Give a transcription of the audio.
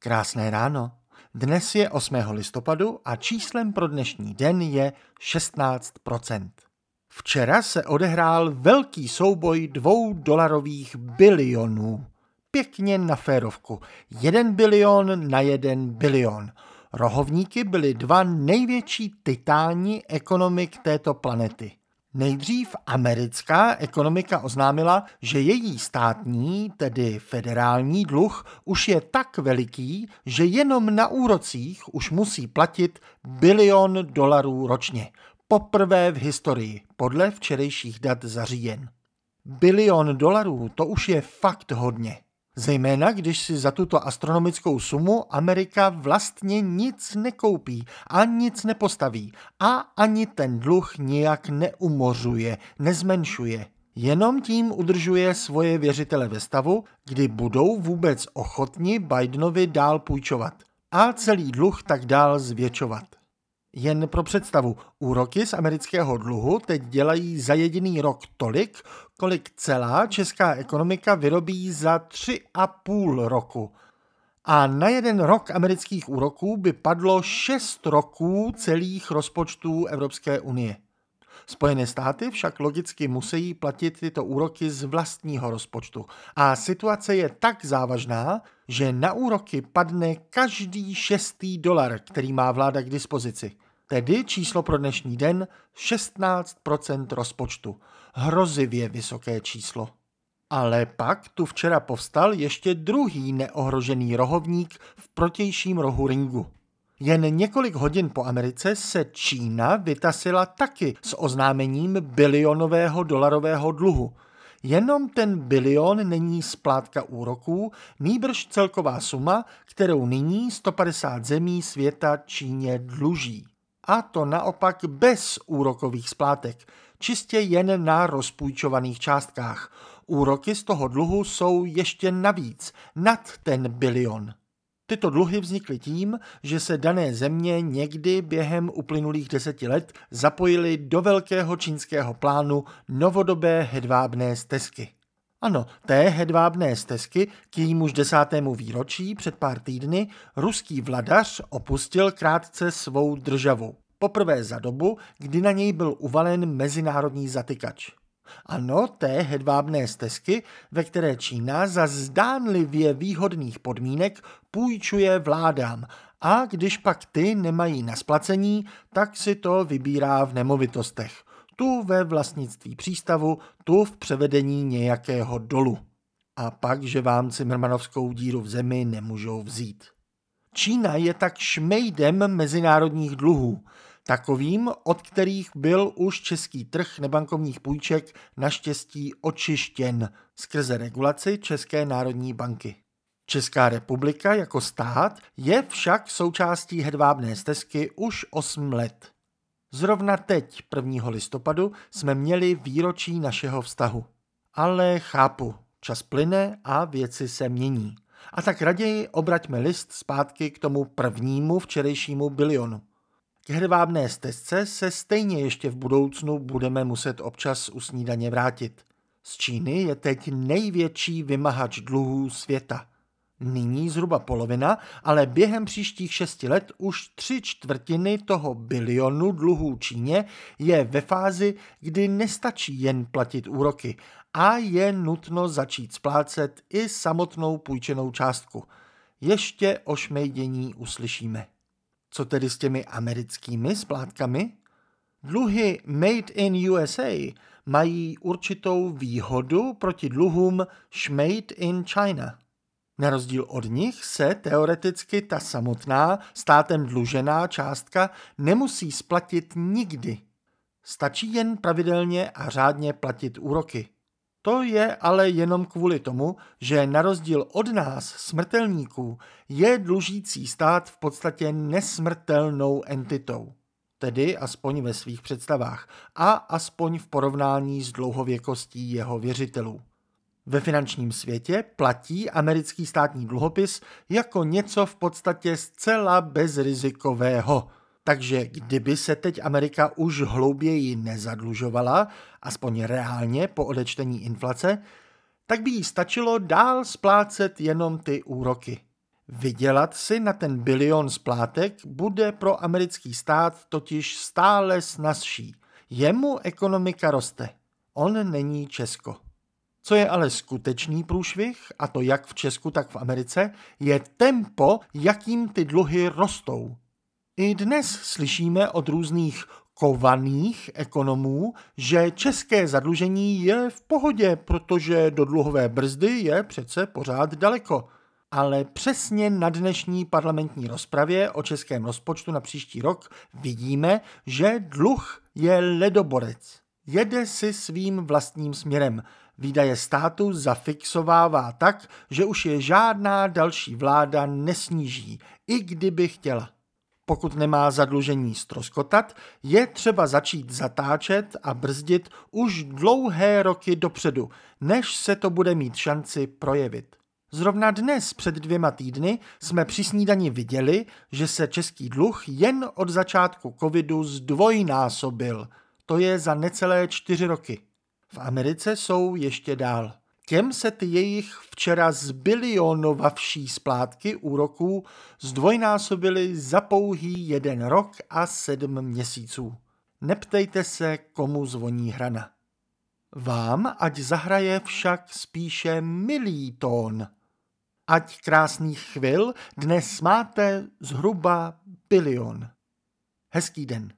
Krásné ráno. Dnes je 8. listopadu a číslem pro dnešní den je 16% Včera se odehrál velký souboj dvou dolarových bilionů. Pěkně na férovku. Jeden bilion na jeden bilion. Rohovníky byly dva největší titáni ekonomik této planety. Nejdřív americká ekonomika oznámila, že její státní, tedy federální dluh už je tak veliký, že jenom na úrocích už musí platit bilion dolarů ročně. Poprvé v historii, podle včerejších dat za říjen. Bilion dolarů to už je fakt hodně. Zejména když si za tuto astronomickou sumu Amerika vlastně nic nekoupí a nic nepostaví a ani ten dluh nijak neumořuje, nezmenšuje. Jenom tím udržuje svoje věřitele ve stavu, kdy budou vůbec ochotni Bidenovi dál půjčovat a celý dluh tak dál zvětšovat. Jen pro představu, úroky z amerického dluhu teď dělají za jediný rok tolik, kolik celá česká ekonomika vyrobí za tři a půl roku. A na jeden rok amerických úroků by padlo šest roků celých rozpočtů Evropské unie. Spojené státy však logicky musí platit tyto úroky z vlastního rozpočtu. A situace je tak závažná, že na úroky padne každý šestý dolar, který má vláda k dispozici. Tedy číslo pro dnešní den 16% rozpočtu. Hrozivě vysoké číslo. Ale pak tu včera povstal ještě druhý neohrožený rohovník v protějším rohu ringu. Jen několik hodin po Americe se Čína vytasila taky s oznámením bilionového dolarového dluhu. Jenom ten bilion není splátka úroků, nýbrž celková suma, kterou nyní 150 zemí světa Číně dluží a to naopak bez úrokových splátek, čistě jen na rozpůjčovaných částkách. Úroky z toho dluhu jsou ještě navíc, nad ten bilion. Tyto dluhy vznikly tím, že se dané země někdy během uplynulých deseti let zapojily do velkého čínského plánu novodobé hedvábné stezky. Ano, té hedvábné stezky k jejímuž desátému výročí před pár týdny ruský vladař opustil krátce svou državu. Poprvé za dobu, kdy na něj byl uvalen mezinárodní zatykač. Ano, té hedvábné stezky, ve které Čína za zdánlivě výhodných podmínek půjčuje vládám a když pak ty nemají na splacení, tak si to vybírá v nemovitostech tu ve vlastnictví přístavu, tu v převedení nějakého dolu. A pak, že vám Cimrmanovskou díru v zemi nemůžou vzít. Čína je tak šmejdem mezinárodních dluhů, takovým, od kterých byl už český trh nebankovních půjček naštěstí očištěn skrze regulaci České národní banky. Česká republika jako stát je však součástí hedvábné stezky už 8 let. Zrovna teď, 1. listopadu, jsme měli výročí našeho vztahu. Ale chápu, čas plyne a věci se mění. A tak raději obraťme list zpátky k tomu prvnímu včerejšímu bilionu. K hedvábné stezce se stejně ještě v budoucnu budeme muset občas u snídaně vrátit. Z Číny je teď největší vymahač dluhů světa – Nyní zhruba polovina, ale během příštích šesti let už tři čtvrtiny toho bilionu dluhů Číně je ve fázi, kdy nestačí jen platit úroky a je nutno začít splácet i samotnou půjčenou částku. Ještě o šmejdění uslyšíme. Co tedy s těmi americkými splátkami? Dluhy Made in USA mají určitou výhodu proti dluhům Made in China. Na rozdíl od nich se teoreticky ta samotná státem dlužená částka nemusí splatit nikdy. Stačí jen pravidelně a řádně platit úroky. To je ale jenom kvůli tomu, že na rozdíl od nás, smrtelníků, je dlužící stát v podstatě nesmrtelnou entitou. Tedy aspoň ve svých představách a aspoň v porovnání s dlouhověkostí jeho věřitelů. Ve finančním světě platí americký státní dluhopis jako něco v podstatě zcela bezrizikového. Takže kdyby se teď Amerika už hlouběji nezadlužovala, aspoň reálně po odečtení inflace, tak by jí stačilo dál splácet jenom ty úroky. Vydělat si na ten bilion splátek bude pro americký stát totiž stále snazší. Jemu ekonomika roste. On není Česko. Co je ale skutečný průšvih, a to jak v Česku, tak v Americe, je tempo, jakým ty dluhy rostou. I dnes slyšíme od různých kovaných ekonomů, že české zadlužení je v pohodě, protože do dluhové brzdy je přece pořád daleko. Ale přesně na dnešní parlamentní rozpravě o českém rozpočtu na příští rok vidíme, že dluh je ledoborec. Jede si svým vlastním směrem. Výdaje státu zafixovává tak, že už je žádná další vláda nesníží, i kdyby chtěla. Pokud nemá zadlužení stroskotat, je třeba začít zatáčet a brzdit už dlouhé roky dopředu, než se to bude mít šanci projevit. Zrovna dnes před dvěma týdny jsme při snídani viděli, že se český dluh jen od začátku covidu zdvojnásobil. To je za necelé čtyři roky. V Americe jsou ještě dál. Těm se ty jejich včera zbilionovavší splátky úroků zdvojnásobily za pouhý jeden rok a sedm měsíců. Neptejte se, komu zvoní hrana. Vám ať zahraje však spíše milý tón. Ať krásných chvil dnes máte zhruba bilion. Hezký den.